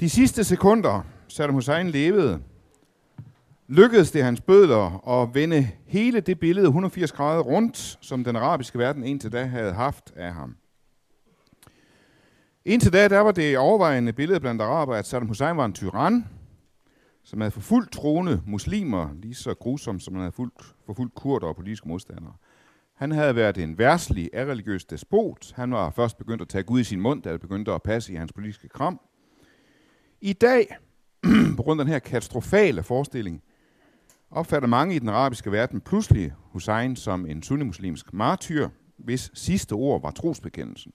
De sidste sekunder, Saddam Hussein levede, lykkedes det hans bødler at vende hele det billede 180 grader rundt, som den arabiske verden indtil da havde haft af ham. Indtil da, der var det overvejende billede blandt araber, at Saddam Hussein var en tyran, som havde forfulgt troende muslimer, lige så grusom som han havde fulgt, forfulgt kurder og politiske modstandere. Han havde været en værslig, religiøs despot. Han var først begyndt at tage Gud i sin mund, da det begyndte at passe i hans politiske kram. I dag, på grund af den her katastrofale forestilling, opfatter mange i den arabiske verden pludselig Hussein som en sunnimuslimsk martyr, hvis sidste ord var trosbekendelsen.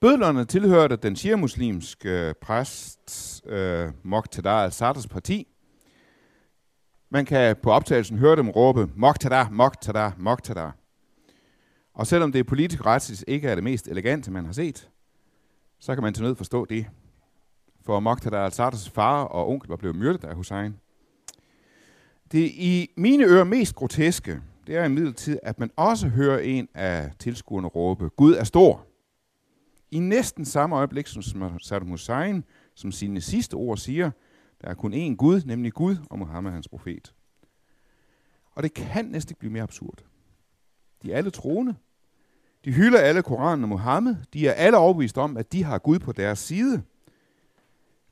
Bødlerne tilhørte den shia-muslimske præst øh, øh Moqtada al-Sadrs parti. Man kan på optagelsen høre dem råbe Moqtada, Moqtada, Moqtada. Og selvom det politisk retligt ikke er det mest elegante, man har set, så kan man til nød forstå det. For Moqtada al-Sadrs far og onkel var blevet myrdet af Hussein. Det i mine ører mest groteske, det er imidlertid, at man også hører en af tilskuerne råbe, Gud er stor. I næsten samme øjeblik, som Saddam Hussein, som sine sidste ord siger, der er kun én Gud, nemlig Gud og Muhammed, hans profet. Og det kan næsten ikke blive mere absurd. De er alle troende. De hylder alle Koranen og Muhammed. De er alle overbevist om, at de har Gud på deres side.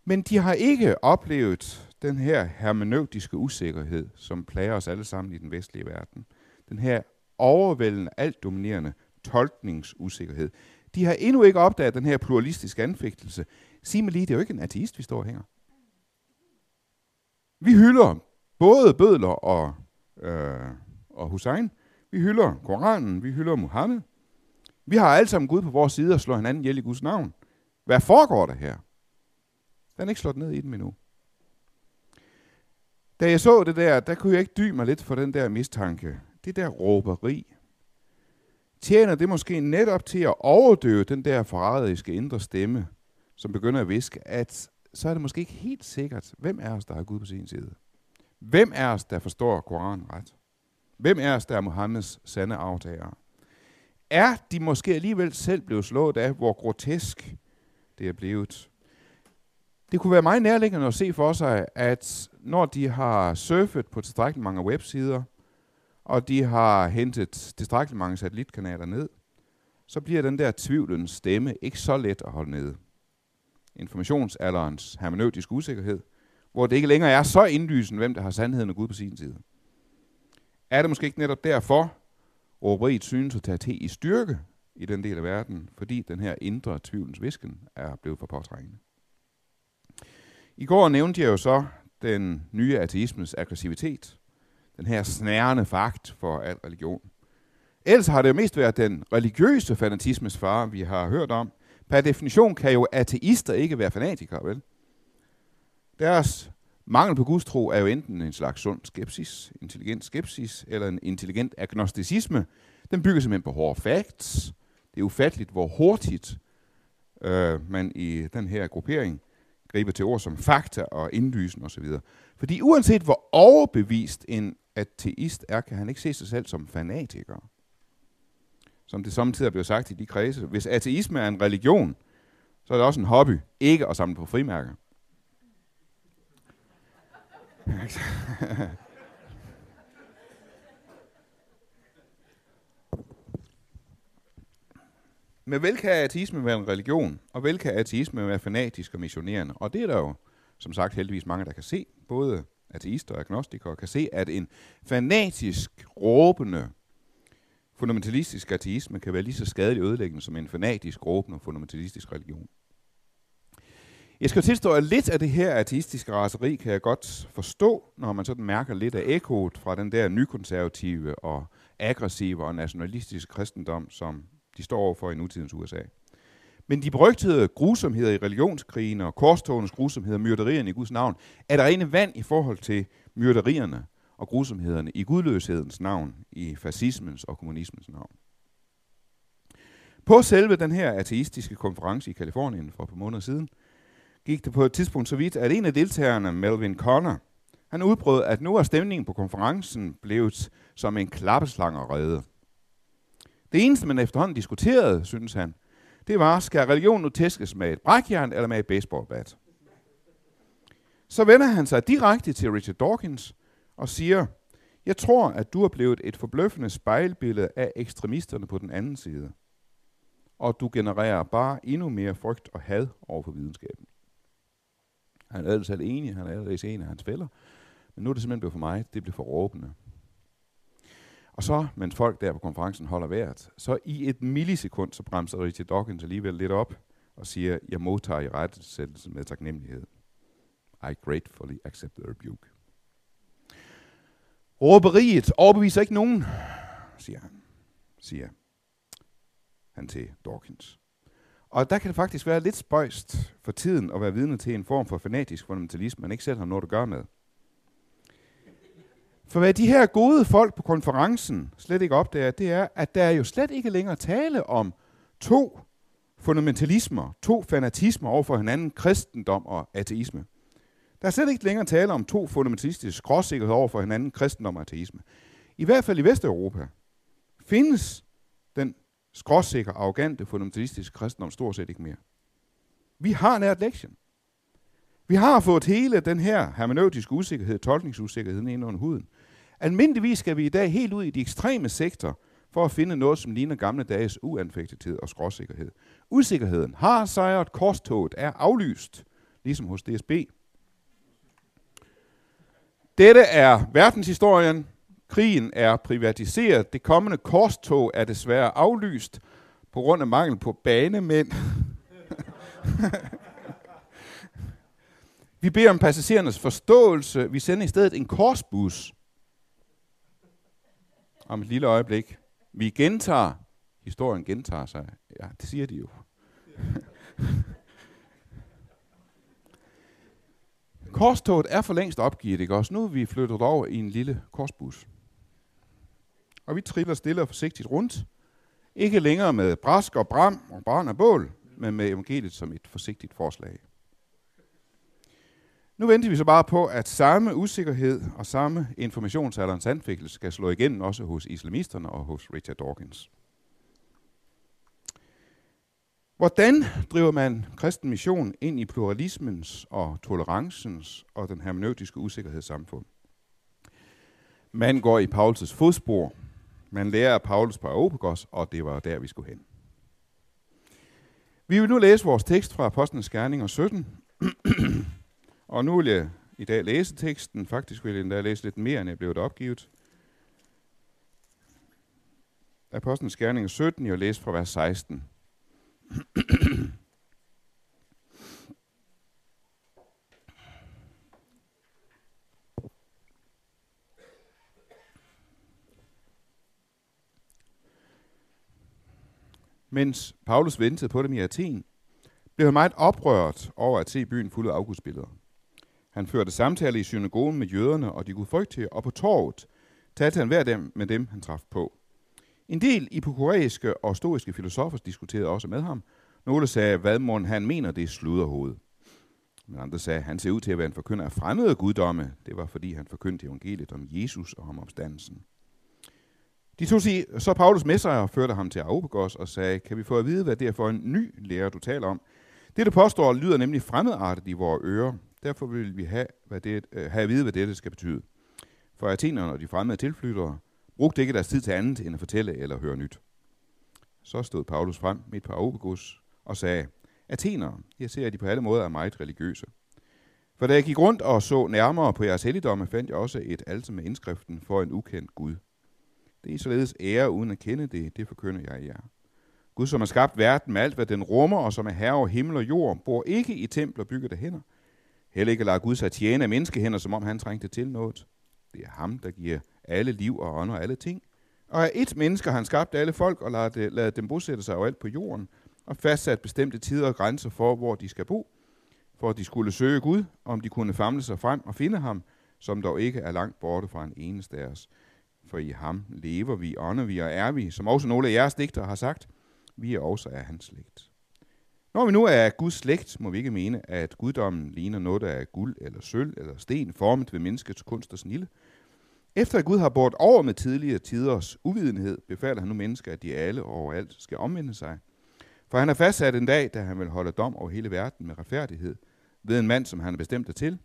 Men de har ikke oplevet den her hermeneutiske usikkerhed, som plager os alle sammen i den vestlige verden. Den her overvældende, alt dominerende tolkningsusikkerhed. De har endnu ikke opdaget den her pluralistiske anfægtelse. Sig mig lige, det er jo ikke en ateist, vi står og hænger. Vi hylder både bødler og, øh, og Hussein. Vi hylder Koranen, vi hylder Muhammed. Vi har alle sammen Gud på vores side og slår hinanden ihjel i Guds navn. Hvad foregår der her? Den er ikke slået ned i den endnu. Da jeg så det der, der kunne jeg ikke dy mig lidt for den der mistanke. Det der råberi. Tjener det måske netop til at overdøve den der forræderiske indre stemme, som begynder at viske, at så er det måske ikke helt sikkert, hvem er os, der har Gud på sin side. Hvem er os, der forstår Koranen ret? Hvem er os, der er Mohammeds sande aftager? Er de måske alligevel selv blevet slået af, hvor grotesk det er blevet? Det kunne være meget nærliggende at se for sig, at når de har surfet på tilstrækkeligt mange websider, og de har hentet tilstrækkeligt mange satellitkanaler ned, så bliver den der tvivlens stemme ikke så let at holde nede. Informationsalderens hermeneutiske usikkerhed, hvor det ikke længere er så indlysende, hvem der har sandheden og Gud på sin side. Er det måske ikke netop derfor, råberiet synes at tage til i styrke i den del af verden, fordi den her indre tvivlens visken er blevet for påtrængende. I går nævnte jeg jo så den nye ateismens aggressivitet, den her snærende fakt for al religion. Ellers har det jo mest været den religiøse fanatismes far, vi har hørt om. Per definition kan jo ateister ikke være fanatikere, vel? Deres mangel på gudstro er jo enten en slags sund skepsis, intelligent skepsis, eller en intelligent agnosticisme. Den bygger simpelthen på hårde facts. Det er ufatteligt, hvor hurtigt øh, man i den her gruppering griber til ord som fakta og indlysen osv. Fordi uanset hvor overbevist en ateist er, kan han ikke se sig selv som fanatiker. Som det samtidig bliver sagt i de kredse. Hvis ateisme er en religion, så er det også en hobby, ikke at samle på frimærker. Men vel kan ateisme være en religion, og vel kan ateisme være fanatisk og missionerende. Og det er der jo, som sagt, heldigvis mange, der kan se. Både ateister og agnostikere kan se, at en fanatisk, råbende, fundamentalistisk ateisme kan være lige så skadelig ødelæggende som en fanatisk, råbende, fundamentalistisk religion. Jeg skal tilstå, at lidt af det her ateistiske raseri kan jeg godt forstå, når man sådan mærker lidt af ekkoet fra den der nykonservative og aggressive og nationalistiske kristendom, som de står overfor i nutidens USA. Men de berygtede grusomheder i religionskrigen og korstogenes grusomheder, myrderierne i Guds navn, er der rene vand i forhold til myrderierne og grusomhederne i gudløshedens navn, i fascismens og kommunismens navn. På selve den her ateistiske konference i Kalifornien for et par måneder siden, gik det på et tidspunkt så vidt, at en af deltagerne, Melvin Connor, han udbrød, at nu er stemningen på konferencen blevet som en klappeslangerede. Det eneste, man efterhånden diskuterede, synes han, det var, skal religion nu tæskes med et brækjern eller med et baseballbat? Så vender han sig direkte til Richard Dawkins og siger, jeg tror, at du er blevet et forbløffende spejlbillede af ekstremisterne på den anden side. Og du genererer bare endnu mere frygt og had over for videnskaben. Han er ellers selv enig, han er allerede en af hans fælder. Men nu er det simpelthen blevet for mig, det blev for råbende. Og så, mens folk der på konferencen holder vejret, så i et millisekund, så bremser Richard Dawkins alligevel lidt op og siger, jeg modtager i rettesættelse med taknemmelighed. I gratefully accept the rebuke. Råberiet overbeviser ikke nogen, siger han, siger han til Dawkins. Og der kan det faktisk være lidt spøjst for tiden at være vidne til en form for fanatisk fundamentalisme, man ikke selv har noget at gøre med. For hvad de her gode folk på konferencen slet ikke opdager, det er, at der er jo slet ikke længere tale om to fundamentalismer, to fanatismer over for hinanden, kristendom og ateisme. Der er slet ikke længere tale om to fundamentalistiske skråsikkerheder over for hinanden, kristendom og ateisme. I hvert fald i Vesteuropa findes den skråsikre, arrogante, fundamentalistiske kristendom stort set ikke mere. Vi har nært lektien. Vi har fået hele den her hermeneutiske usikkerhed, tolkningsusikkerheden ind under huden. Almindeligvis skal vi i dag helt ud i de ekstreme sektor for at finde noget, som ligner gamle dages uanfægtethed og skråsikkerhed. Usikkerheden har sejret, korstoget er aflyst, ligesom hos DSB. Dette er verdenshistorien. Krigen er privatiseret. Det kommende korstog er desværre aflyst på grund af mangel på banemænd. Vi beder om passagerernes forståelse. Vi sender i stedet en korsbus. Om et lille øjeblik. Vi gentager. Historien gentager sig. Ja, det siger de jo. Korstoget er for længst opgivet, ikke også? Nu er vi flyttet over i en lille korsbus. Og vi triller stille og forsigtigt rundt. Ikke længere med brask og bram og barn og bål, men med evangeliet som et forsigtigt forslag. Nu venter vi så bare på, at samme usikkerhed og samme informationsalderens anfægtelse skal slå igennem også hos islamisterne og hos Richard Dawkins. Hvordan driver man kristen mission ind i pluralismens og tolerancens og den hermeneutiske usikkerhedssamfund? Man går i Paulus' fodspor. Man lærer af Paulus på Areopagos, og det var der, vi skulle hen. Vi vil nu læse vores tekst fra Apostlenes Gerninger 17. og nu vil jeg i dag læse teksten. Faktisk vil jeg endda læse lidt mere, end jeg blev det opgivet. Apostlenes Gerninger 17, jeg læser fra vers 16. Mens Paulus ventede på dem i Athen, blev han meget oprørt over at se byen fuld af augustbilleder. Han førte samtale i synagogen med jøderne og de gudfrygtige, og på torvet talte han hver dem med dem, han traf på. En del epikureiske og stoiske filosofer diskuterede også med ham. Nogle sagde, hvad må han mener, det er sludderhoved. Men andre sagde, han ser ud til at være en forkynder af fremmede guddomme. Det var fordi, han forkyndte evangeliet om Jesus og om opstandelsen. De tog sig, så Paulus med sig og førte ham til Areopagos og sagde, kan vi få at vide, hvad det er for en ny lærer, du taler om? Det, du påstår, lyder nemlig fremmedartet i vores ører. Derfor vil vi have, hvad det, øh, have at vide, hvad det skal betyde. For athenerne og de fremmede tilflyttere brugte ikke deres tid til andet end at fortælle eller høre nyt. Så stod Paulus frem midt på Areopagos og sagde, Athenere, jeg ser, at de på alle måder er meget religiøse. For da jeg gik rundt og så nærmere på jeres helligdomme, fandt jeg også et alter med indskriften for en ukendt Gud. Det er således ære uden at kende det, det forkynder jeg jer. Gud, som har skabt verden med alt, hvad den rummer, og som er herre over himmel og jord, bor ikke i templer bygget af hænder. Heller ikke lader Gud sig tjene af menneskehænder, som om han trængte til noget. Det er ham, der giver alle liv og ånd og alle ting. Og af et menneske har han skabt alle folk og ladet, øh, ladet dem bosætte sig overalt på jorden, og fastsat bestemte tider og grænser for, hvor de skal bo, for at de skulle søge Gud, om de kunne famle sig frem og finde ham, som dog ikke er langt borte fra en eneste af os. For i ham lever vi, ånder vi og er vi, som også nogle af jeres digtere har sagt, vi er også af hans slægt. Når vi nu er Guds slægt, må vi ikke mene, at guddommen ligner noget, der er guld eller sølv eller sten, formet ved menneskets kunst og snille. Efter at Gud har bort over med tidligere tiders uvidenhed, befaler han nu mennesker, at de alle og overalt skal omvende sig – For han har fastsat en dag, da han vil holde dom over hele verden med retfærdighed, ved en mand, som han er bestemt det til,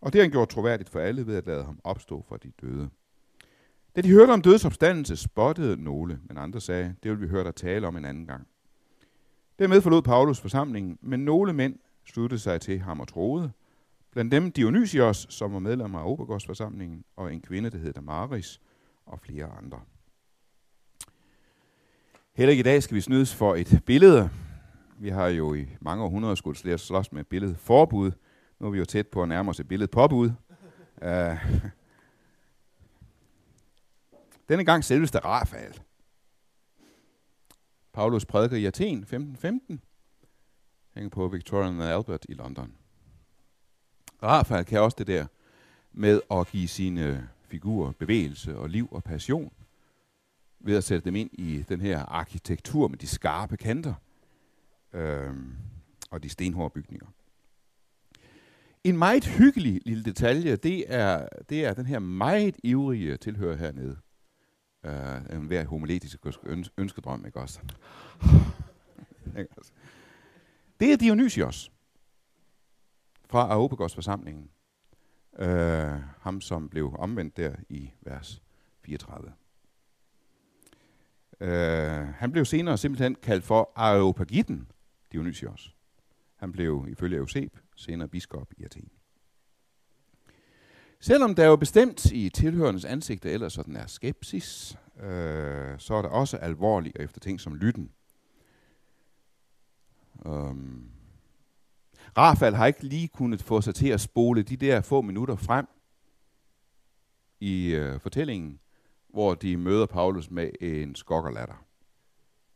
og det har han gjort troværdigt for alle ved at lade ham opstå fra de døde. Da de hørte om dødsopstandelse, spottede nogle, men andre sagde, det vil vi høre dig tale om en anden gang. Dermed forlod Paulus forsamlingen, men nogle mænd sluttede sig til ham og troede. Blandt dem Dionysios, som var medlem af Obergårdsforsamlingen, og en kvinde, der hed Damaris, og flere andre. Heller ikke i dag skal vi snydes for et billede. Vi har jo i mange århundreder skulle slås med billedet forbud. Nu er vi jo tæt på at nærme os et billede påbud. Uh, øh, denne gang selveste Rafael. Paulus prædiker i Athen 1515. Hænger på Victoria and Albert i London. Rafael kan også det der med at give sine figurer bevægelse og liv og passion ved at sætte dem ind i den her arkitektur med de skarpe kanter øh, og de stenhårde bygninger. En meget hyggelig lille detalje, det er, det er den her meget ivrige tilhører hernede. Uh, en hver homiletisk ønskedrøm, ikke også? det er Dionysios fra Aopagos forsamlingen. Uh, ham, som blev omvendt der i vers 34. Uh, han blev senere simpelthen kaldt for Areopagiten Dionysios. Han blev ifølge Euseb senere biskop i Athen. Selvom der jo bestemt i tilhørendes ansigter ellers sådan er skepsis, øh, så er der også alvorligt efter ting som lytten. Um, Rafael har ikke lige kunnet få sig til at spole de der få minutter frem i øh, fortællingen, hvor de møder Paulus med en skokkerlatter.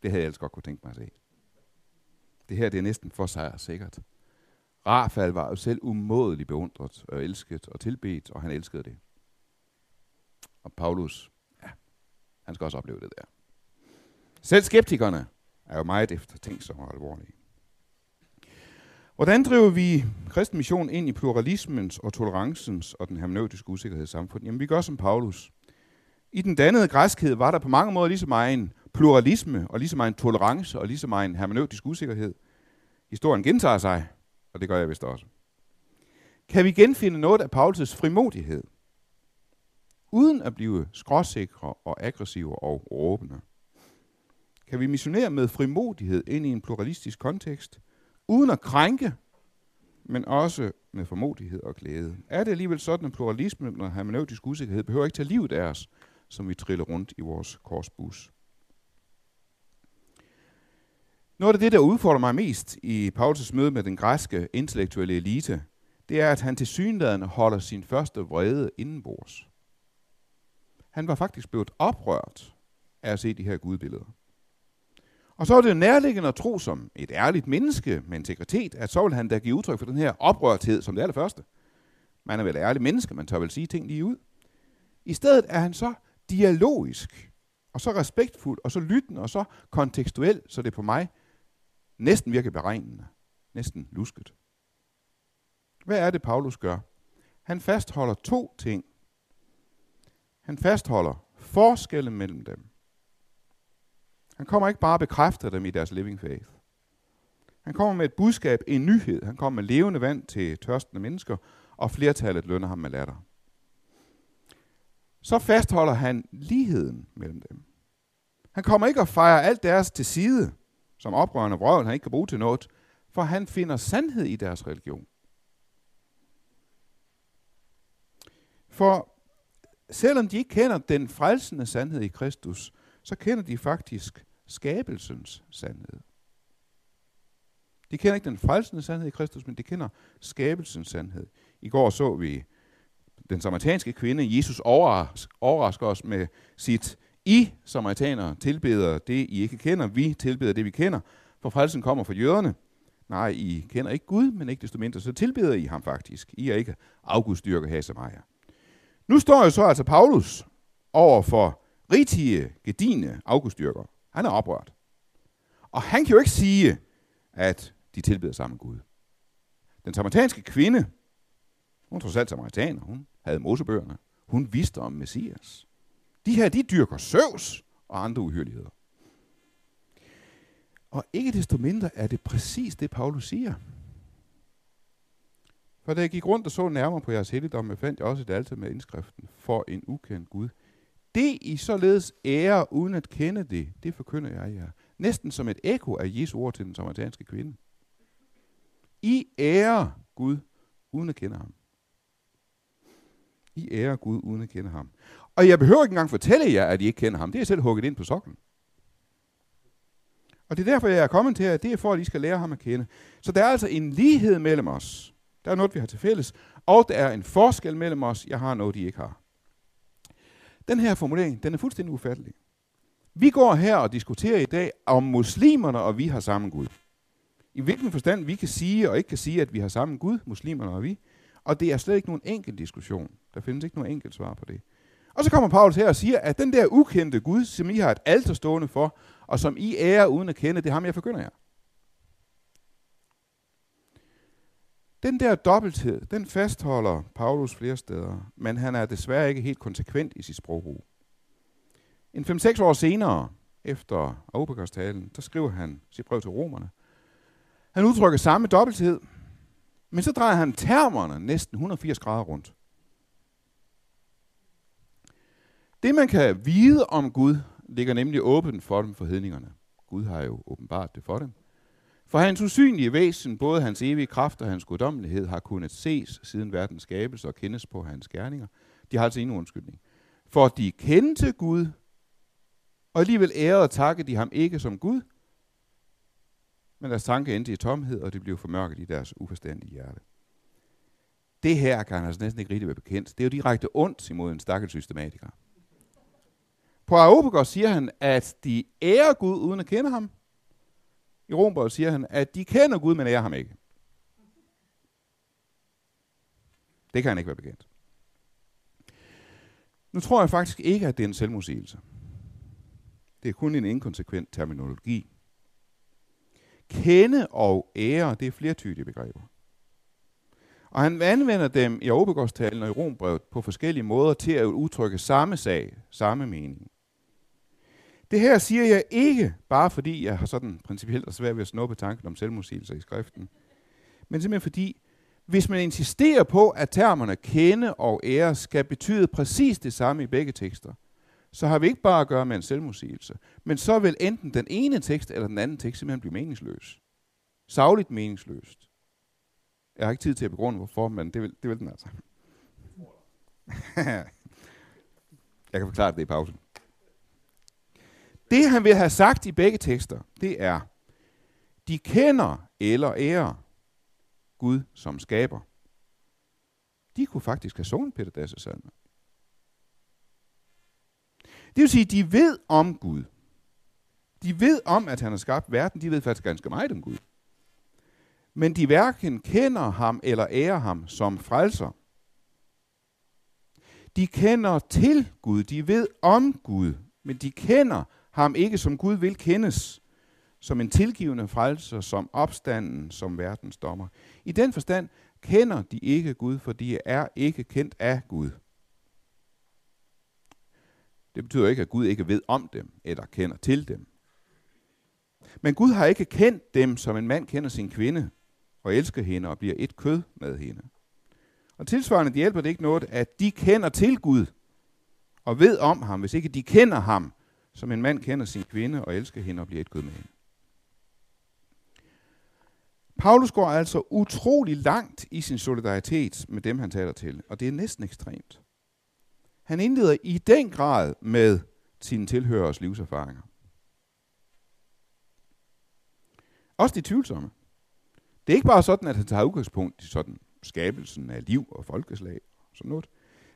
Det havde jeg ellers godt kunne tænke mig at se. Det her det er næsten for sig sikkert. Rafael var jo selv umådeligt beundret og elsket og tilbedt, og han elskede det. Og Paulus, ja, han skal også opleve det der. Selv skeptikerne er jo meget eftertænksomme og alvorlige. Hvordan driver vi kristen mission ind i pluralismens og tolerancens og den hermeneutiske usikkerhed i samfundet? Jamen, vi gør som Paulus. I den dannede græskhed var der på mange måder lige så meget en pluralisme, og lige så meget en tolerance, og lige så meget en hermeneutisk usikkerhed. Historien gentager sig, og det gør jeg vist også. Kan vi genfinde noget af Paulus frimodighed, uden at blive skråsikre og aggressive og råbende? Kan vi missionere med frimodighed ind i en pluralistisk kontekst, uden at krænke, men også med formodighed og glæde? Er det alligevel sådan, at pluralisme og hermeneutisk usikkerhed behøver ikke tage livet af os, som vi triller rundt i vores korsbus? Noget af det, der udfordrer mig mest i Paulus' møde med den græske intellektuelle elite, det er, at han til synligheden holder sin første vrede indenbords. Han var faktisk blevet oprørt af at se de her gudbilleder. Og så er det nærliggende at tro som et ærligt menneske med integritet, at så vil han da give udtryk for den her oprørthed som det allerførste. Man er vel ærligt menneske, man tør vel sige ting lige ud. I stedet er han så dialogisk, og så respektfuld, og så lyttende, og så kontekstuel, så det på mig næsten virker beregnende, næsten lusket. Hvad er det, Paulus gør? Han fastholder to ting. Han fastholder forskellen mellem dem. Han kommer ikke bare og bekræfter dem i deres living faith. Han kommer med et budskab, en nyhed. Han kommer med levende vand til tørstende mennesker, og flertallet lønner ham med latter. Så fastholder han ligheden mellem dem. Han kommer ikke og fejrer alt deres til side som oprørende vrøvl, han ikke kan bruge til noget, for han finder sandhed i deres religion. For selvom de ikke kender den frelsende sandhed i Kristus, så kender de faktisk skabelsens sandhed. De kender ikke den frelsende sandhed i Kristus, men de kender skabelsens sandhed. I går så vi den samaritanske kvinde, Jesus overrasker os med sit i samaritanere tilbeder det, I ikke kender. Vi tilbeder det, vi kender. For frelsen kommer fra jøderne. Nej, I kender ikke Gud, men ikke desto mindre, så tilbeder I ham faktisk. I er ikke afgudstyrker her i Samaria. Nu står jo så altså Paulus over for rigtige, gedine afgudstyrker. Han er oprørt. Og han kan jo ikke sige, at de tilbeder samme Gud. Den samaritanske kvinde, hun trods alt samaritaner, hun havde mosebøgerne. Hun vidste om Messias. De her, de dyrker søvs og andre uhyreligheder. Og ikke desto mindre er det præcis det, Paulus siger. For da jeg gik rundt og så nærmere på jeres helligdomme, fandt jeg også et alter med indskriften for en ukendt Gud. Det I således ære uden at kende det, det forkynder jeg jer. Næsten som et ekko af Jesu ord til den samaritanske kvinde. I ære Gud uden at kende ham. I ære Gud uden at kende ham. Og jeg behøver ikke engang fortælle jer, at I ikke kender ham. Det er selv hugget ind på soklen. Og det er derfor, jeg er kommet til jer. Det er for, at I skal lære ham at kende. Så der er altså en lighed mellem os. Der er noget, vi har til fælles. Og der er en forskel mellem os. Jeg har noget, de ikke har. Den her formulering, den er fuldstændig ufattelig. Vi går her og diskuterer i dag, om muslimerne og vi har samme Gud. I hvilken forstand vi kan sige og ikke kan sige, at vi har samme Gud, muslimerne og vi. Og det er slet ikke nogen enkel diskussion. Der findes ikke nogen enkelt svar på det. Og så kommer Paulus her og siger, at den der ukendte Gud, som I har et alter stående for, og som I ærer uden at kende, det er ham, jeg forkynder jer. Den der dobbelthed, den fastholder Paulus flere steder, men han er desværre ikke helt konsekvent i sit sprogbrug. En 5-6 år senere, efter Aubekers-talen, der skriver han sit brev til romerne. Han udtrykker samme dobbelthed, men så drejer han termerne næsten 180 grader rundt. Det, man kan vide om Gud, ligger nemlig åbent for dem for hedningerne. Gud har jo åbenbart det for dem. For hans usynlige væsen, både hans evige kraft og hans guddommelighed, har kunnet ses siden verdens skabelse og kendes på hans gerninger. De har altså ingen undskyldning. For de kendte Gud, og alligevel ærede og takke de ham ikke som Gud, men deres tanke endte i tomhed, og det blev formørket i deres uforstandige hjerte. Det her kan han altså næsten ikke rigtig være bekendt. Det er jo direkte ondt imod en stakkels systematiker. På Aobagos siger han, at de ærer Gud uden at kende ham. I Rombrevet siger han, at de kender Gud, men ærer ham ikke. Det kan han ikke være bekendt. Nu tror jeg faktisk ikke, at det er en selvmodsigelse. Det er kun en inkonsekvent terminologi. Kende og ære, det er flertydige begreber. Og han anvender dem i Åbegårdstalen og i Rombrevet på forskellige måder til at udtrykke samme sag, samme mening. Det her siger jeg ikke, bare fordi jeg har sådan principielt svært ved at snuppe tanken om selvmodsigelser i skriften, men simpelthen fordi, hvis man insisterer på, at termerne kende og ære skal betyde præcis det samme i begge tekster, så har vi ikke bare at gøre med en selvmodsigelse, men så vil enten den ene tekst eller den anden tekst simpelthen blive meningsløs. Savligt meningsløst. Jeg har ikke tid til at begrunde, hvorfor, men det vil, det vil den altså. jeg kan forklare det i pausen. Det han vil have sagt i begge tekster, det er, de kender eller ærer Gud som skaber. De kunne faktisk have sunget Peter Dasse salme. Det vil sige, de ved om Gud. De ved om, at han har skabt verden. De ved faktisk ganske meget om Gud. Men de hverken kender ham eller ærer ham som frelser. De kender til Gud. De ved om Gud. Men de kender ham ikke som Gud vil kendes, som en tilgivende frelser, som opstanden, som verdens dommer. I den forstand kender de ikke Gud, for de er ikke kendt af Gud. Det betyder ikke, at Gud ikke ved om dem, eller kender til dem. Men Gud har ikke kendt dem, som en mand kender sin kvinde, og elsker hende og bliver et kød med hende. Og tilsvarende de hjælper det ikke noget, at de kender til Gud, og ved om ham, hvis ikke de kender ham, som en mand kender sin kvinde og elsker hende og bliver et kød med hende. Paulus går altså utrolig langt i sin solidaritet med dem, han taler til, og det er næsten ekstremt. Han indleder i den grad med sine tilhørers livserfaringer. Også de tvivlsomme. Det er ikke bare sådan, at han tager udgangspunkt i sådan skabelsen af liv og folkeslag og sådan noget.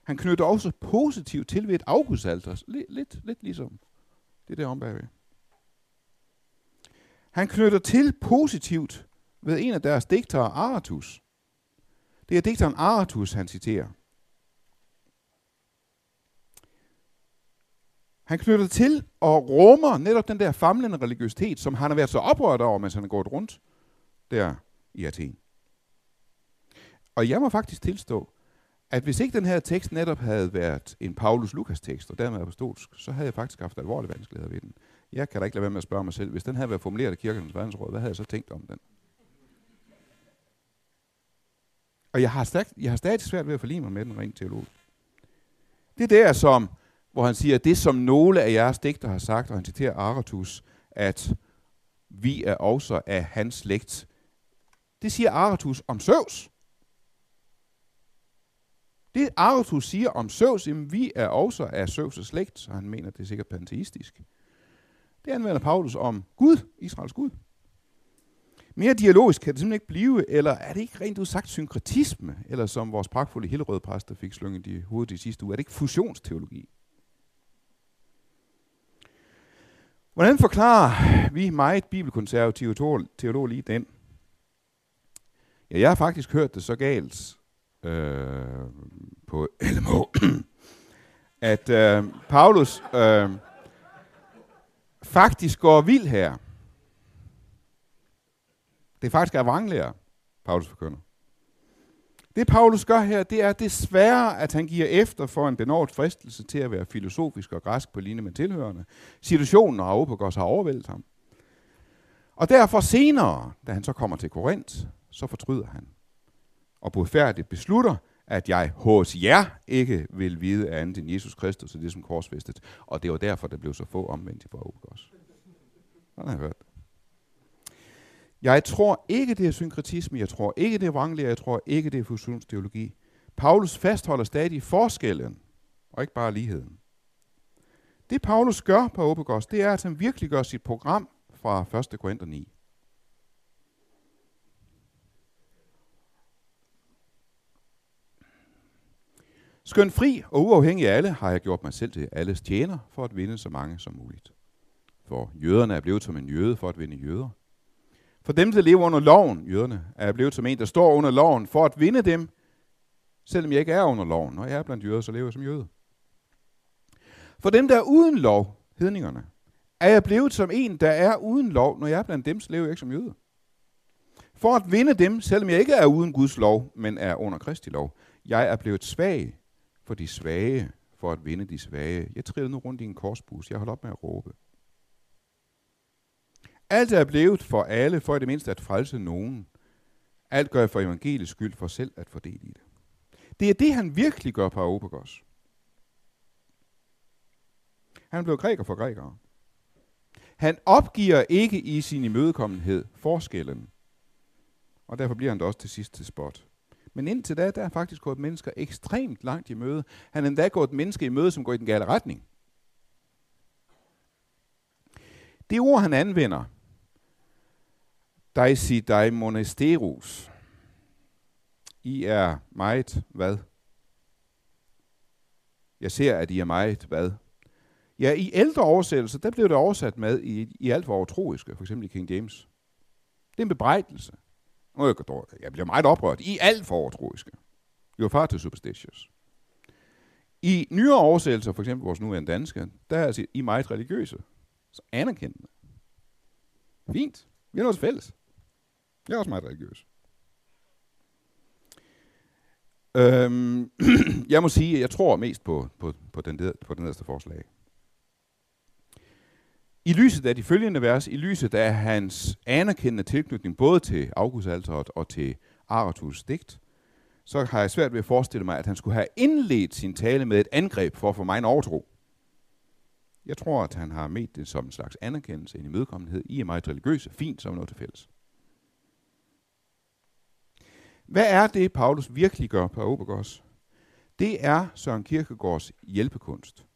Han knytter også positivt til ved et afgudsalter, lidt, lidt, lidt ligesom det er der om bagved. Han knytter til positivt ved en af deres digtere, Aratus. Det er digteren Aratus, han citerer. Han knytter til og rummer netop den der famlende religiøsitet, som han har været så oprørt over, mens han er gået rundt der i Athen. Og jeg må faktisk tilstå, at hvis ikke den her tekst netop havde været en Paulus-Lukas-tekst, og dermed apostolsk, så havde jeg faktisk haft alvorlige vanskeligheder ved den. Jeg kan da ikke lade være med at spørge mig selv, hvis den havde været formuleret af kirkens verdensråd, hvad havde jeg så tænkt om den? Og jeg har, stærkt, jeg har stadig svært ved at forlige mig med den rent teolog. Det er der, som, hvor han siger, at det som nogle af jeres digter har sagt, og han citerer Aratus, at vi er også af hans slægt. Det siger Aratus om Søvs. Det Arthur siger om Søvs, jamen vi er også af Søvs' slægt, så han mener, det er sikkert panteistisk. Det anvender Paulus om Gud, Israels Gud. Mere dialogisk kan det simpelthen ikke blive, eller er det ikke rent udsagt synkretisme, eller som vores pragtfulde Hillerød præster fik slynget i hovedet de sidste uge, er det ikke fusionsteologi? Hvordan forklarer vi meget bibelkonservative teolog lige den? Ja, jeg har faktisk hørt det så galt øh, på LMH, at øh, Paulus øh, faktisk går vild her. Det er faktisk er Paulus forkynder. Det Paulus gør her, det er desværre, at han giver efter for en benådet fristelse til at være filosofisk og græsk på linje med tilhørende. Situationen og Aupagos har overvældet ham. Og derfor senere, da han så kommer til Korinth, så fortryder han. Og bodfærdigt beslutter, at jeg hos jer ikke vil vide andet end Jesus Kristus og det som korsfæstet. Og det var derfor, der blev så få omvendt i Aupagos. Sådan har jeg hørt. Jeg tror ikke, det er synkretisme, jeg tror ikke, det er vranglære, jeg tror ikke, det er fusionsteologi. Paulus fastholder stadig forskellen, og ikke bare ligheden. Det Paulus gør på Åbegårds, det er, at han virkelig gør sit program fra 1. Korinther 9. Skøn fri og uafhængig af alle, har jeg gjort mig selv til alles tjener, for at vinde så mange som muligt. For jøderne er blevet som en jøde for at vinde jøder. For dem, der lever under loven, jøderne, er jeg blevet som en, der står under loven, for at vinde dem, selvom jeg ikke er under loven. Når jeg er blandt jøder, så lever jeg som jøde. For dem, der er uden lov, hedningerne, er jeg blevet som en, der er uden lov. Når jeg er blandt dem, så lever jeg ikke som jøde. For at vinde dem, selvom jeg ikke er uden Guds lov, men er under Kristi lov. Jeg er blevet svag for de svage, for at vinde de svage. Jeg triller nu rundt i en korsbus. Jeg holder op med at råbe. Alt er blevet for alle, for i det mindste at frelse nogen. Alt gør jeg for evangeliets skyld, for selv at fordele i det. Det er det, han virkelig gør på Aopagos. Han blev græker for grækere. Han opgiver ikke i sin imødekommenhed forskellen. Og derfor bliver han da også til sidst til spot. Men indtil da, der er faktisk gået mennesker ekstremt langt i møde. Han er endda gået menneske i møde, som går i den gale retning. Det ord, han anvender, Daisi dai monasterus. I er meget hvad? Jeg ser, at I er meget hvad? Ja, i ældre oversættelser, der blev det oversat med i, i alt for overtroiske, for eksempel i King James. Det er en bebrejdelse. Jeg bliver meget oprørt. I alt for overtroiske. You're far too superstitious. I nyere oversættelser, for eksempel vores nuværende danske, der er altså I meget religiøse. Så anerkendende. Fint. Vi har noget fælles. Jeg er også meget religiøs. Øhm, jeg må sige, at jeg tror mest på, på, på, den, der, på den næste forslag. I lyset af de følgende vers, i lyset af hans anerkendende tilknytning både til Augustalteret og til Aratus digt, så har jeg svært ved at forestille mig, at han skulle have indledt sin tale med et angreb for at få mig en overtro. Jeg tror, at han har med det som en slags anerkendelse, en imødekommenhed. I er meget religiøse, fint som noget til fælles. Hvad er det, Paulus virkelig gør på Obergårds? Det er Søren Kierkegaards hjælpekunst.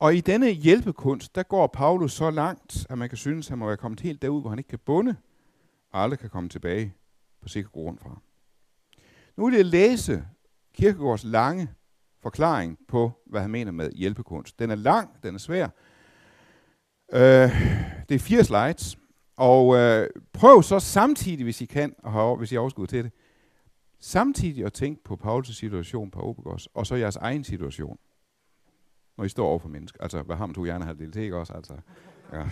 Og i denne hjælpekunst, der går Paulus så langt, at man kan synes, at han må være kommet helt derud, hvor han ikke kan bunde, og aldrig kan komme tilbage på sikker grund fra. Nu vil jeg læse Kierkegaards lange forklaring på, hvad han mener med hjælpekunst. Den er lang, den er svær. Øh, det er fire slides, og øh, prøv så samtidig, hvis I kan, og har, hvis I har overskud til det, samtidig at tænke på Paulus' situation på Obegos, og så jeres egen situation, når I står over for mennesker. Altså, hvad har man to gerne have delt, ikke også? Altså, ja.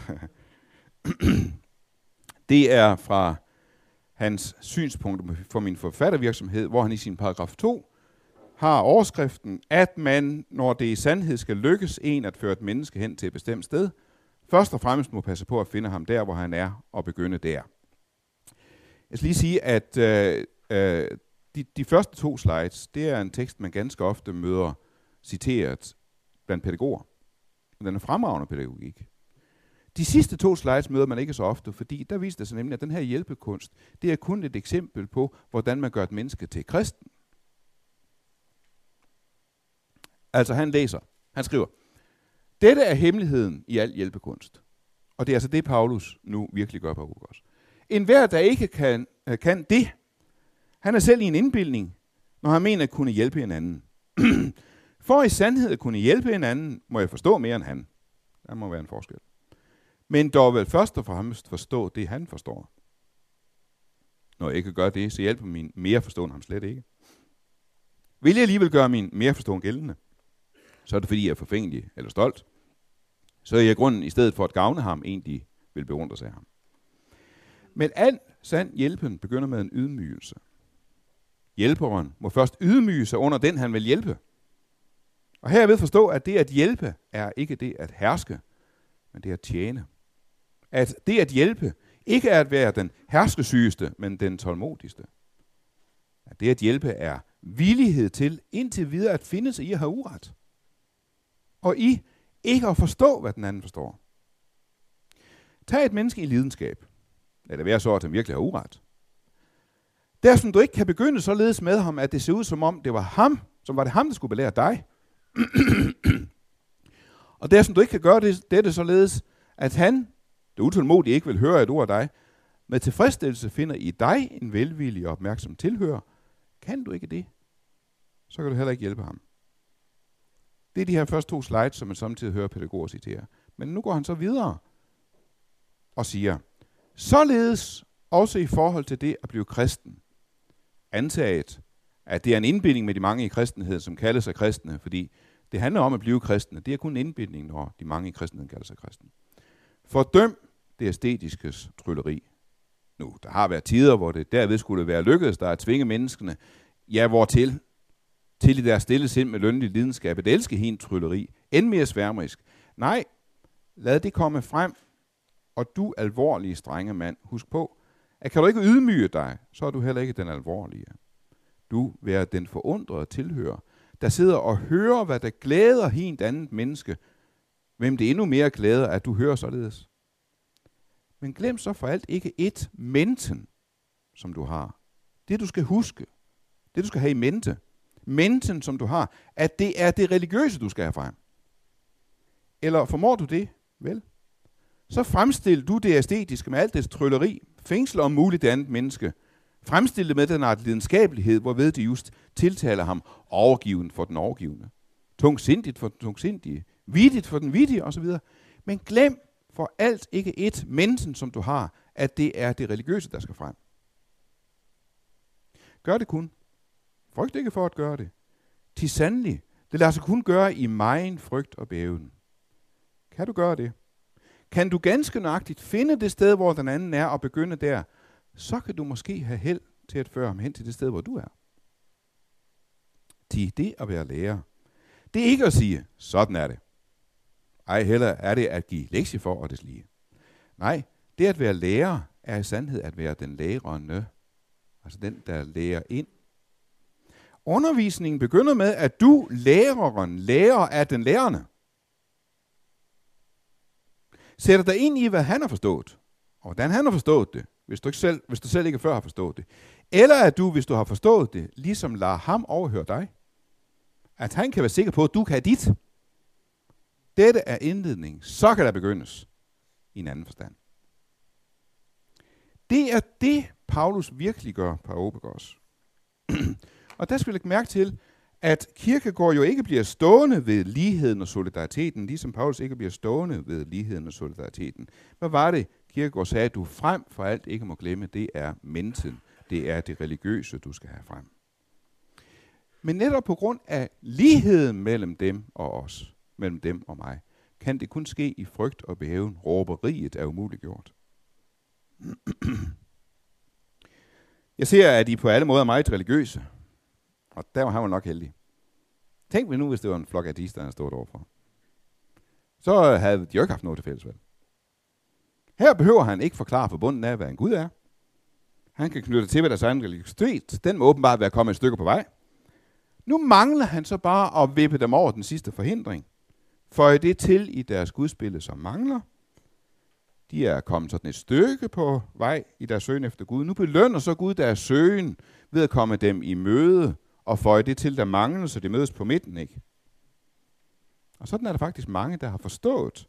det er fra hans synspunkt for min forfattervirksomhed, hvor han i sin paragraf 2 har overskriften, at man, når det i sandhed skal lykkes en at føre et menneske hen til et bestemt sted, først og fremmest må passe på at finde ham der, hvor han er, og begynde der. Jeg skal lige sige, at øh, øh, de, de første to slides, det er en tekst, man ganske ofte møder citeret blandt pædagoger. Den er fremragende pædagogik. De sidste to slides møder man ikke så ofte, fordi der viser det sig nemlig, at den her hjælpekunst, det er kun et eksempel på, hvordan man gør et menneske til kristen. Altså han læser, han skriver, dette er hemmeligheden i al hjælpekunst. Og det er altså det, Paulus nu virkelig gør på Rukos. En hver, der ikke kan, øh, kan det, han er selv i en indbildning, når han mener at kunne hjælpe en anden. For i sandhed at kunne hjælpe en anden, må jeg forstå mere end han. Der må være en forskel. Men dog vel først og fremmest forstå det, han forstår. Når jeg ikke gør det, så hjælper min mere forstående ham slet ikke. Vil jeg alligevel gøre min mere forstående gældende, så er det fordi, jeg er forfængelig eller stolt. Så er jeg grunden, i stedet for at gavne ham, egentlig vil beundre sig af ham. Men al sand hjælpen begynder med en ydmygelse. Hjælperen må først ydmyge sig under den, han vil hjælpe. Og her ved forstå, at det at hjælpe er ikke det at herske, men det at tjene. At det at hjælpe ikke er at være den herskesygeste, men den tålmodigste. At det at hjælpe er villighed til indtil videre at finde sig i at have uret. Og i ikke at forstå, hvad den anden forstår. Tag et menneske i lidenskab. Lad det være så, at han virkelig har uret. Dersom du ikke kan begynde således med ham, at det ser ud som om, det var ham, som var det ham, der skulle belære dig. og dersom du ikke kan gøre det, dette således, at han, det utålmodige, ikke vil høre et ord af dig, med tilfredsstillelse finder i dig en velvillig og opmærksom tilhører, kan du ikke det, så kan du heller ikke hjælpe ham. Det er de her første to slides, som man samtidig hører pædagoger citere. Men nu går han så videre og siger, således også i forhold til det at blive kristen, antaget, at det er en indbinding med de mange i kristenheden, som kalder sig kristne, fordi det handler om at blive kristne. Det er kun indbindning, når de mange i kristendommen kalder sig kristne. Fordøm det æstetiske trylleri. Nu, der har været tider, hvor det derved skulle være lykkedes der at tvinge menneskene, ja, hvortil, til i deres stille sind med lønlig lidenskab, at elske hende trylleri, end mere sværmerisk. Nej, lad det komme frem, og du alvorlige strenge mand, husk på, at kan du ikke ydmyge dig, så er du heller ikke den alvorlige. Du være den forundrede tilhører, der sidder og hører, hvad der glæder helt andet menneske, hvem det endnu mere glæder, at du hører således. Men glem så for alt ikke et menten, som du har. Det du skal huske, det du skal have i mente, menten som du har, at det er det religiøse, du skal have frem. Eller formår du det? Vel, så fremstil du det æstetiske med alt dets trylleri, fængsler om muligt det andet menneske, fremstillet med den art lidenskabelighed, hvorved det just tiltaler ham overgiven for den overgivende. Tungsindigt for den tungsindige. Vidigt for den vidige osv. Men glem for alt ikke et mensen, som du har, at det er det religiøse, der skal frem. Gør det kun. Frygt ikke for at gøre det. Til sandelig, det lader sig kun gøre i megen frygt og bæven. Kan du gøre det? Kan du ganske nøjagtigt finde det sted, hvor den anden er, og begynde der, så kan du måske have held til at føre ham hen til det sted, hvor du er. Til det at være lærer, det er ikke at sige, sådan er det. Ej heller er det at give lektie for og deslige. Nej, det at være lærer er i sandhed at være den lærende. Altså den, der lærer ind. Undervisningen begynder med, at du, læreren, lærer af den lærende. Sætter dig ind i, hvad han har forstået, og hvordan han har forstået det, hvis du, ikke selv, hvis du selv ikke før har forstået det. Eller at du, hvis du har forstået det, ligesom lader ham overhøre dig. At han kan være sikker på, at du kan dit. Dette er indledning. Så kan der begyndes i en anden forstand. Det er det, Paulus virkelig gør på Åbegårds. og der skal vi lægge mærke til, at kirkegård jo ikke bliver stående ved ligheden og solidariteten, ligesom Paulus ikke bliver stående ved ligheden og solidariteten. Hvad var det, Kirkegaard sagde, at du frem for alt ikke må glemme, det er menten. Det er det religiøse, du skal have frem. Men netop på grund af ligheden mellem dem og os, mellem dem og mig, kan det kun ske i frygt og bæven. Råberiet er umuliggjort. Jeg ser, at I på alle måder er meget religiøse. Og der var han nok heldig. Tænk nu, hvis det var en flok artister, han stod overfor. Så havde de jo ikke haft noget til fælles, vel? Her behøver han ikke forklare forbunden af, hvad en Gud er. Han kan knytte til ved deres egen religiøsitet. Den må åbenbart være kommet et stykke på vej. Nu mangler han så bare at vippe dem over den sidste forhindring. For det til i deres gudspille, som mangler. De er kommet sådan et stykke på vej i deres søgen efter Gud. Nu belønner så Gud deres søgen ved at komme dem i møde og føje det til, der mangler, så de mødes på midten, ikke? Og sådan er der faktisk mange, der har forstået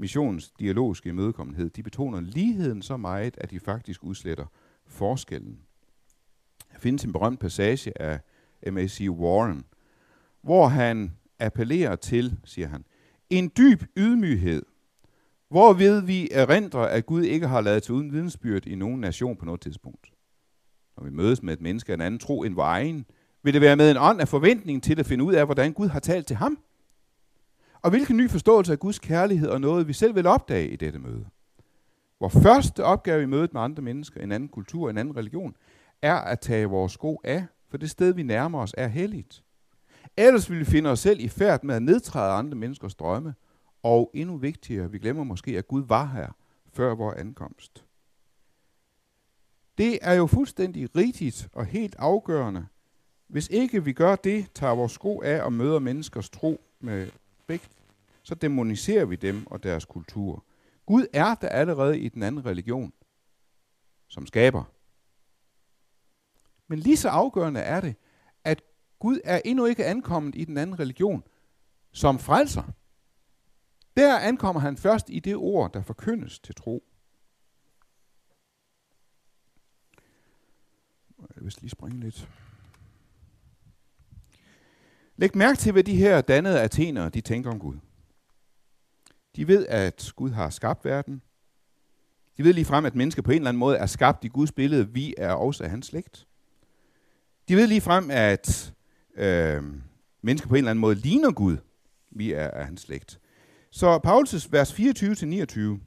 missionens dialogiske imødekommenhed. De betoner ligheden så meget, at de faktisk udsletter forskellen. Der findes en berømt passage af M.A.C. Warren, hvor han appellerer til, siger han, en dyb ydmyghed, hvorved vi erindrer, at Gud ikke har lavet til uden vidensbyrd i nogen nation på noget tidspunkt. Når vi mødes med et menneske af en anden tro end vores egen, vil det være med en ånd af forventning til at finde ud af, hvordan Gud har talt til ham. Og hvilken ny forståelse af Guds kærlighed og noget, vi selv vil opdage i dette møde. Vor første opgave i mødet med andre mennesker, en anden kultur, en anden religion, er at tage vores sko af, for det sted, vi nærmer os, er helligt. Ellers vil vi finde os selv i færd med at nedtræde andre menneskers drømme, og endnu vigtigere, vi glemmer måske, at Gud var her før vores ankomst. Det er jo fuldstændig rigtigt og helt afgørende. Hvis ikke vi gør det, tager vores sko af og møder menneskers tro med respekt, så demoniserer vi dem og deres kultur. Gud er der allerede i den anden religion, som skaber. Men lige så afgørende er det, at Gud er endnu ikke ankommet i den anden religion som frelser. Der ankommer han først i det ord, der forkyndes til tro. Jeg vil lige springe lidt. Læg mærke til, hvad de her dannede athenere, de tænker om Gud. De ved, at Gud har skabt verden. De ved lige frem, at mennesker på en eller anden måde er skabt i Guds billede. Vi er også af hans slægt. De ved lige frem, at øh, mennesker på en eller anden måde ligner Gud. Vi er af hans slægt. Så Paulus' vers 24-29,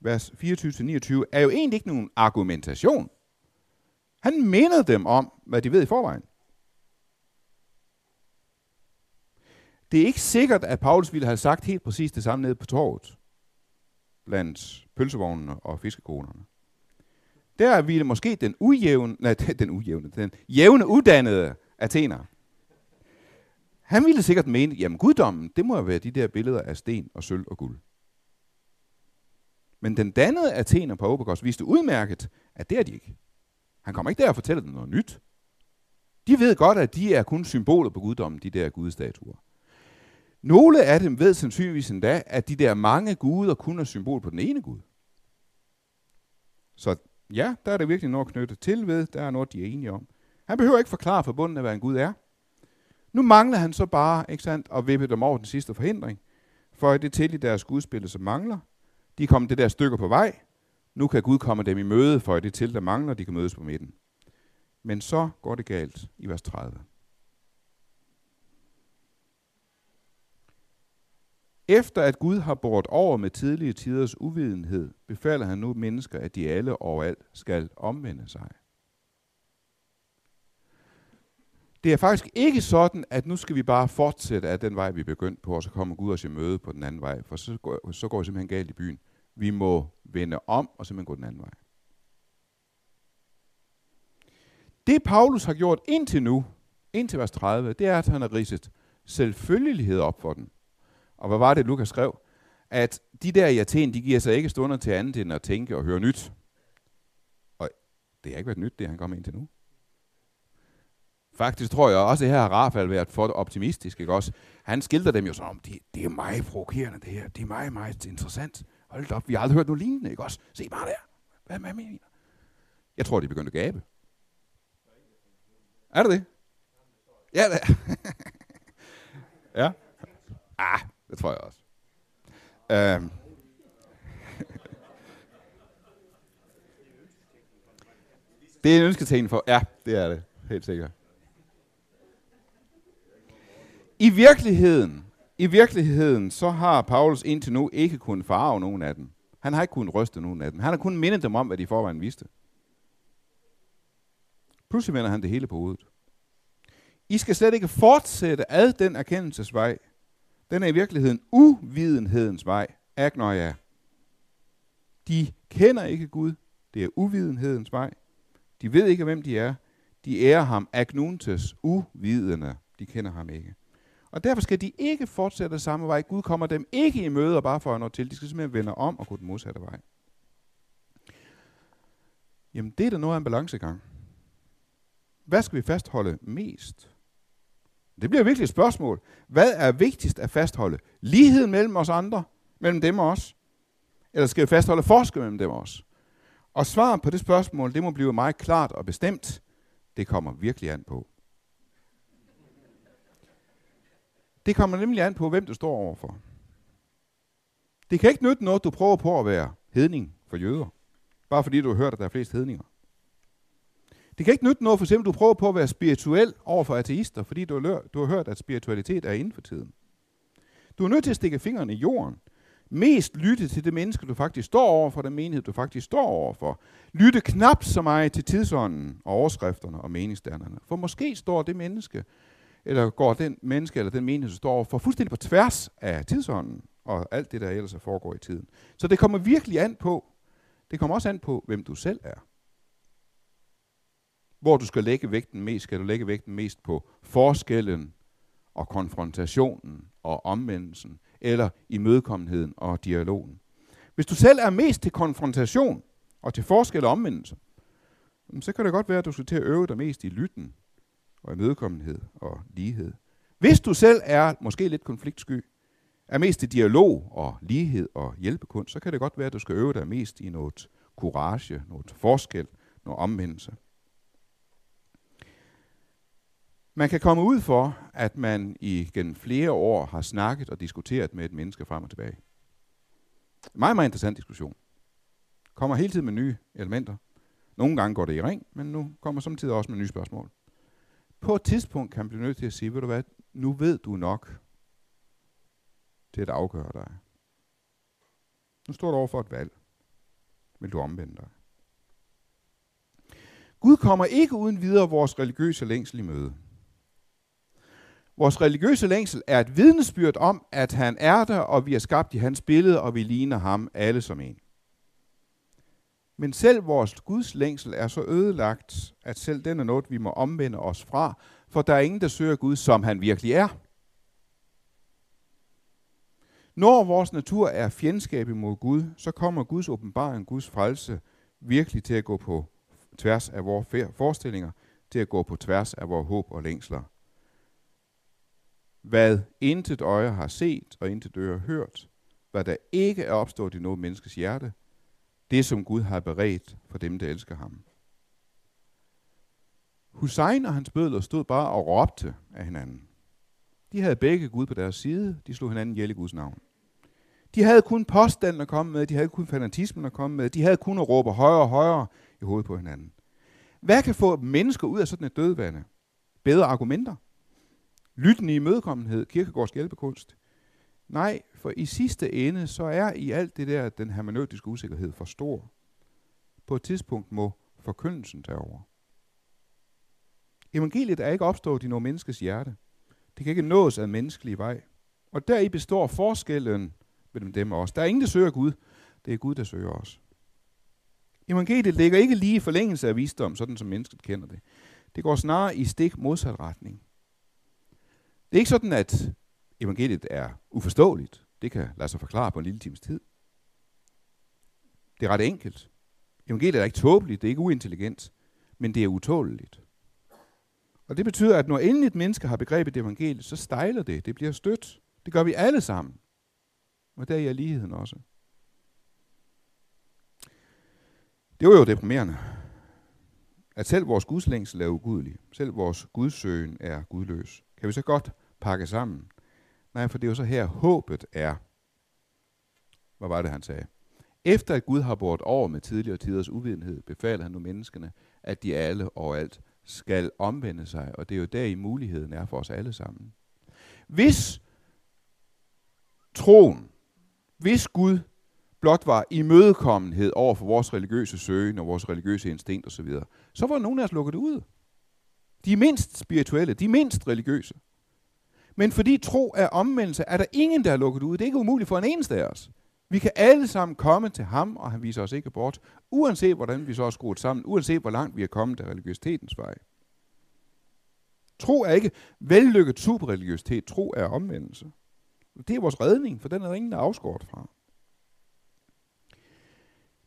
vers 24-29, er jo egentlig ikke nogen argumentation. Han minder dem om, hvad de ved i forvejen. Det er ikke sikkert, at Paulus ville have sagt helt præcis det samme nede på torvet, blandt pølsevognene og fiskekonerne. Der ville måske den ujævne, nej, den ujævne, den jævne uddannede Athener, han ville sikkert mene, jamen guddommen, det må jo være de der billeder af sten og sølv og guld. Men den dannede Athener på Obagos viste udmærket, at det er de ikke. Han kommer ikke der og fortæller dem noget nyt. De ved godt, at de er kun symboler på guddommen, de der gudestatuer. Nogle af dem ved sandsynligvis endda, at de der mange guder kun er symbol på den ene gud. Så ja, der er det virkelig noget knyttet til ved. Der er noget, de er enige om. Han behøver ikke forklare forbundet af, hvad en gud er. Nu mangler han så bare ikke sandt, at vippe dem over den sidste forhindring. For det til i deres gudspil, som mangler. De kommer det der stykker på vej. Nu kan Gud komme dem i møde, for det til, der mangler, de kan mødes på midten. Men så går det galt i vers 30. Efter at Gud har båret over med tidlige tiders uvidenhed, befaler han nu mennesker, at de alle overalt skal omvende sig. Det er faktisk ikke sådan, at nu skal vi bare fortsætte af den vej, vi begyndte på, og så kommer Gud os i møde på den anden vej, for så går, så går vi simpelthen galt i byen. Vi må vende om og simpelthen gå den anden vej. Det Paulus har gjort indtil nu, indtil vers 30, det er, at han har ridset selvfølgelighed op for den. Og hvad var det, Lukas skrev? At de der i Athen, de giver sig ikke stunder til andet end at tænke og høre nyt. Og det har ikke været nyt, det han kom ind til nu. Faktisk tror jeg også, at her har Rafael været for optimistisk. Ikke også? Han skildrer dem jo som om, det, det er meget provokerende det her. Det er meget, meget interessant. Hold op, vi har aldrig hørt noget lignende, ikke også? Se bare der. Hvad, hvad mener Jeg tror, de begyndte at gabe. Er det det? Ja, det Ja. Ah, det tror jeg også. Øhm. det er en ønsketegn for, ja, det er det, helt sikkert. I virkeligheden, i virkeligheden, så har Paulus indtil nu ikke kunnet farve nogen af dem. Han har ikke kunnet ryste nogen af dem. Han har kun mindet dem om, hvad de forvejen vidste. Pludselig vender han det hele på hovedet. I skal slet ikke fortsætte ad den erkendelsesvej. Den er i virkeligheden uvidenhedens vej. Agnoia. De kender ikke Gud. Det er uvidenhedens vej. De ved ikke, hvem de er. De ærer ham agnuntes, uvidende. De kender ham ikke. Og derfor skal de ikke fortsætte samme vej. Gud kommer dem ikke i møde og bare for at nå til. De skal simpelthen vende om og gå den modsatte vej. Jamen, det er da noget af en balancegang. Hvad skal vi fastholde mest? Det bliver virkelig et spørgsmål. Hvad er vigtigst at fastholde? Ligheden mellem os andre, mellem dem og os? Eller skal vi fastholde forskel mellem dem og os? Og svaret på det spørgsmål, det må blive meget klart og bestemt. Det kommer virkelig an på. Det kommer nemlig an på, hvem du står overfor. Det kan ikke nytte noget, du prøver på at være hedning for jøder, bare fordi du har hørt, at der er flest hedninger. Det kan ikke nytte noget, for eksempel, du prøver på at være spirituel over for ateister, fordi du har, du har hørt, at spiritualitet er inden for tiden. Du er nødt til at stikke fingrene i jorden. Mest lytte til det menneske, du faktisk står over for, den menighed, du faktisk står over for. Lytte knap så meget til tidsånden og overskrifterne og meningsdannerne. For måske står det menneske, eller går den menneske eller den menighed, du står over for, fuldstændig på tværs af tidsånden og alt det, der ellers foregår i tiden. Så det kommer virkelig an på, det kommer også an på, hvem du selv er. Hvor du skal lægge vægten mest, skal du lægge vægten mest på forskellen og konfrontationen og omvendelsen, eller imødekommenheden og dialogen. Hvis du selv er mest til konfrontation og til forskel og omvendelse, så kan det godt være, at du skal til at øve dig mest i lytten og imødekommenhed og lighed. Hvis du selv er måske lidt konfliktsky, er mest til dialog og lighed og hjælpekunst, så kan det godt være, at du skal øve dig mest i noget courage, noget forskel, noget omvendelse. Man kan komme ud for, at man igennem flere år har snakket og diskuteret med et menneske frem og tilbage. Meget, meget interessant diskussion. Kommer hele tiden med nye elementer. Nogle gange går det i ring, men nu kommer samtidig også med nye spørgsmål. På et tidspunkt kan man blive nødt til at sige, ved du hvad, nu ved du nok til at afgøre dig. Nu står du over for et valg. Vil du omvende dig? Gud kommer ikke uden videre vores religiøse længsel i møde. Vores religiøse længsel er et vidnesbyrd om, at han er der, og vi er skabt i hans billede, og vi ligner ham alle som en. Men selv vores Guds længsel er så ødelagt, at selv den er noget, vi må omvende os fra, for der er ingen, der søger Gud, som han virkelig er. Når vores natur er fjendskab imod Gud, så kommer Guds åbenbaring, Guds frelse, virkelig til at gå på tværs af vores forestillinger, til at gå på tværs af vores håb og længsler. Hvad intet øje har set og intet øre hørt, hvad der ikke er opstået i noget menneskes hjerte, det som Gud har beredt for dem, der elsker ham. Hussein og hans bødler stod bare og råbte af hinanden. De havde begge Gud på deres side, de slog hinanden ihjel i Guds navn. De havde kun påstanden at komme med, de havde kun fanatismen at komme med, de havde kun at råbe højere og højere i hovedet på hinanden. Hvad kan få mennesker ud af sådan et dødvande? Bedre argumenter? Lyttende imødekommenhed, mødekommenhed, kirkegårds hjælpekunst. Nej, for i sidste ende, så er i alt det der, den hermeneutiske usikkerhed for stor. På et tidspunkt må forkyndelsen tage over. Evangeliet er ikke opstået i noget menneskes hjerte. Det kan ikke nås af menneskelig vej. Og deri består forskellen mellem dem og os. Der er ingen, der søger Gud. Det er Gud, der søger os. Evangeliet ligger ikke lige i forlængelse af visdom, sådan som mennesket kender det. Det går snarere i stik modsat retning. Det er ikke sådan, at evangeliet er uforståeligt. Det kan lade sig forklare på en lille times tid. Det er ret enkelt. Evangeliet er ikke tåbeligt, det er ikke uintelligent, men det er utåleligt. Og det betyder, at når endelig et menneske har begrebet evangeliet, så stejler det, det bliver stødt. Det gør vi alle sammen. Og der er ligheden også. Det var jo deprimerende, at selv vores gudslængsel er ugudelig. Selv vores gudsøgen er gudløs. Kan vi så godt pakke sammen? Nej, for det er jo så her, håbet er. Hvad var det, han sagde? Efter at Gud har båret over med tidligere tiders uvidenhed, befaler han nu menneskene, at de alle og alt skal omvende sig, og det er jo der i muligheden er for os alle sammen. Hvis troen, hvis Gud blot var imødekommenhed over for vores religiøse søgen og vores religiøse instinkt osv., så var nogen af os lukket ud. De mindst spirituelle, de mindst religiøse. Men fordi tro er omvendelse, er der ingen, der er lukket ud. Det er ikke umuligt for en eneste af os. Vi kan alle sammen komme til ham, og han viser os ikke bort, uanset hvordan vi så er skruet sammen, uanset hvor langt vi er kommet af religiøsitetens vej. Tro er ikke vellykket superreligiøsitet, tro er omvendelse. Det er vores redning, for den er der ingen, der er afskåret fra.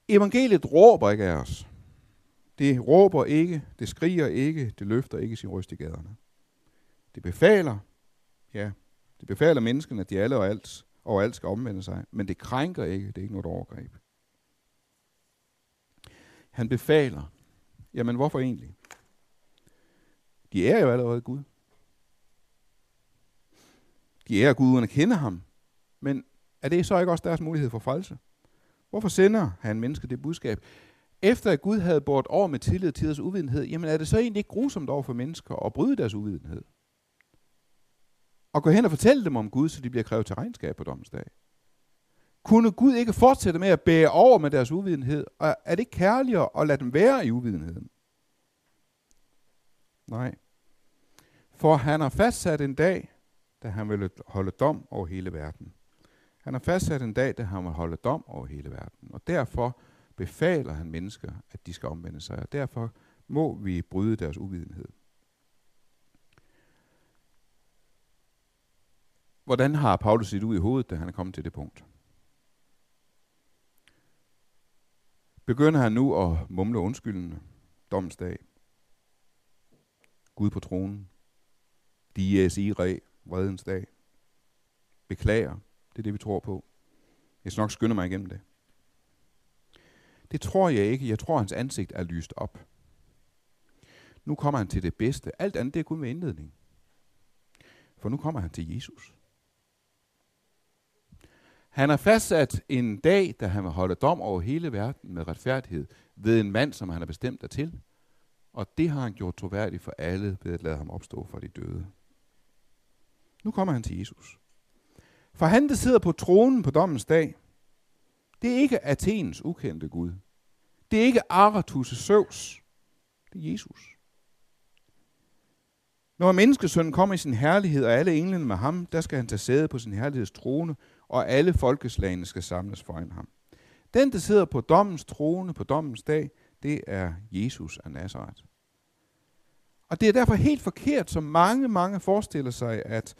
Evangeliet råber ikke af os. Det råber ikke, det skriger ikke, det løfter ikke sin røst i gaderne. Det befaler, ja, det befaler menneskene, at de alle og alt, og alt skal omvende sig, men det krænker ikke, det er ikke noget overgreb. Han befaler. Jamen, hvorfor egentlig? De er jo allerede Gud. De er Gud uden at kende ham. Men er det så ikke også deres mulighed for frelse? Hvorfor sender han mennesket det budskab? Efter at Gud havde båret over med tillid til deres uvidenhed, jamen er det så egentlig ikke grusomt over for mennesker at bryde deres uvidenhed? Og gå hen og fortælle dem om Gud, så de bliver krævet til regnskab på dommens dag. Kunne Gud ikke fortsætte med at bære over med deres uvidenhed? Og er det ikke kærligere at lade dem være i uvidenheden? Nej. For han har fastsat en dag, da han vil holde dom over hele verden. Han har fastsat en dag, da han vil holde dom over hele verden. Og derfor befaler han mennesker, at de skal omvende sig. Og derfor må vi bryde deres uvidenhed. Hvordan har Paulus sit ud i hovedet, da han er kommet til det punkt? Begynder han nu at mumle undskyldende dommens dag? Gud på tronen. Dies irae. vredens dag. Beklager. Det er det, vi tror på. Jeg skal nok skynde mig igennem det. Det tror jeg ikke. Jeg tror, hans ansigt er lyst op. Nu kommer han til det bedste. Alt andet det er kun med indledning. For nu kommer han til Jesus. Han har fastsat en dag, da han vil holde dom over hele verden med retfærdighed ved en mand, som han har bestemt der til. Og det har han gjort troværdigt for alle ved at lade ham opstå fra de døde. Nu kommer han til Jesus. For han, der sidder på tronen på dommens dag, det er ikke Athens ukendte Gud. Det er ikke Aratus' Søvs. Det er Jesus. Når menneskesønnen kommer i sin herlighed, og alle englene med ham, der skal han tage sæde på sin herligheds trone, og alle folkeslagene skal samles foran ham. Den, der sidder på dommens trone på dommens dag, det er Jesus af Nazareth. Og det er derfor helt forkert, som mange, mange forestiller sig, at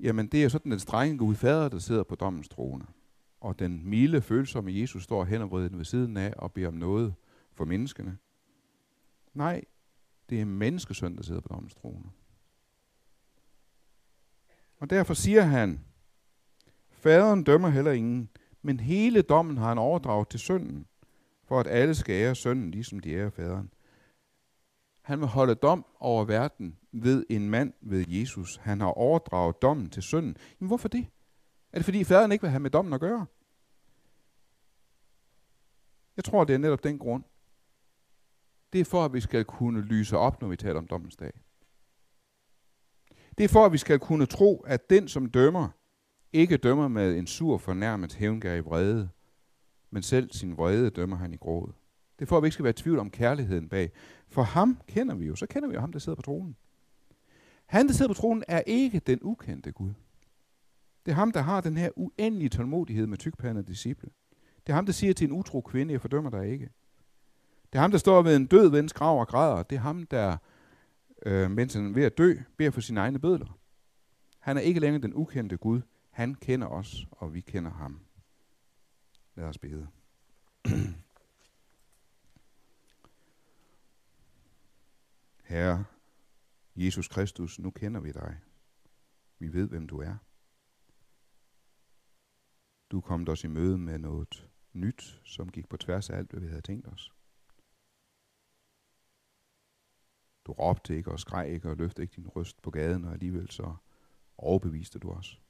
jamen, det er sådan den strenge Gud fader, der sidder på dommens trone. Og den milde, følsomme Jesus står hen og ved siden af og beder om noget for menneskene. Nej, det er menneskesøn, der sidder på dommens trone. Og derfor siger han, Faderen dømmer heller ingen, men hele dommen har han overdraget til sønnen, for at alle skal ære sønnen, ligesom de ærer faderen. Han vil holde dom over verden ved en mand ved Jesus. Han har overdraget dommen til sønnen. Men hvorfor det? Er det fordi faderen ikke vil have med dommen at gøre? Jeg tror, det er netop den grund. Det er for, at vi skal kunne lyse op, når vi taler om dommens dag. Det er for, at vi skal kunne tro, at den, som dømmer, ikke dømmer med en sur fornærmet hævngær vrede, men selv sin vrede dømmer han i gråd. Det er for, at vi ikke skal være i tvivl om kærligheden bag. For ham kender vi jo, så kender vi jo ham, der sidder på tronen. Han, der sidder på tronen, er ikke den ukendte Gud. Det er ham, der har den her uendelige tålmodighed med tykpandede disciple. Det er ham, der siger til en utro kvinde, jeg fordømmer dig ikke. Det er ham, der står ved en død vens grav og græder. Det er ham, der, øh, mens han er ved at dø, beder for sine egne bødler. Han er ikke længere den ukendte Gud. Han kender os, og vi kender ham. Lad os bede. Herre, Jesus Kristus, nu kender vi dig. Vi ved, hvem du er. Du kom os i møde med noget nyt, som gik på tværs af alt, hvad vi havde tænkt os. Du råbte ikke og skreg ikke og løftede ikke din røst på gaden, og alligevel så overbeviste du os.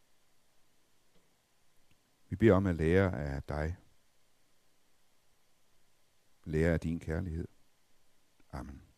Vi beder om at lære af dig. Lære af din kærlighed. Amen.